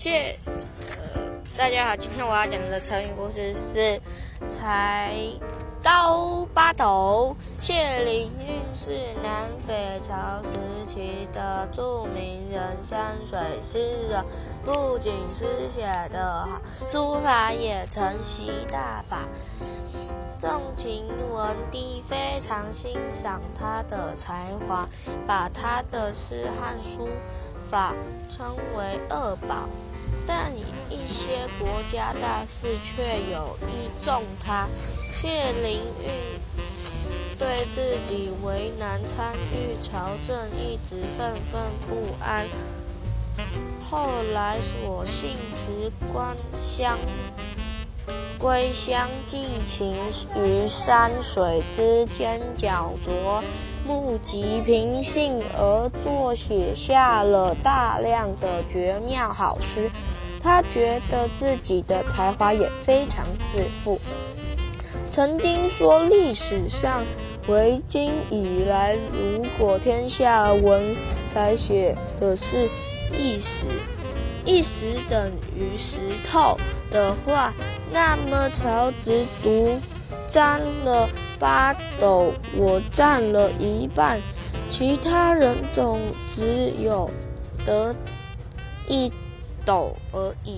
谢，呃，大家好，今天我要讲的成语故事是“才高八斗”。谢灵运是南北朝时期的著名人山水诗人，不仅诗写得好，书法也承袭大法。宋秦文帝非常欣赏他的。才华，把他的。诗和书法称为二宝。但一些国家大事却有意重他。谢灵运对自己为难参与朝政一直愤愤不安，后来索性辞官乡，归乡寄情于山水之间，角逐不及平信而作，写下了大量的绝妙好诗。他觉得自己的才华也非常自负，曾经说历史上为今以来，如果天下文才写的是一时一时等于石头的话，那么曹植读占了八斗，我占了一半，其他人总只有得一。斗而已。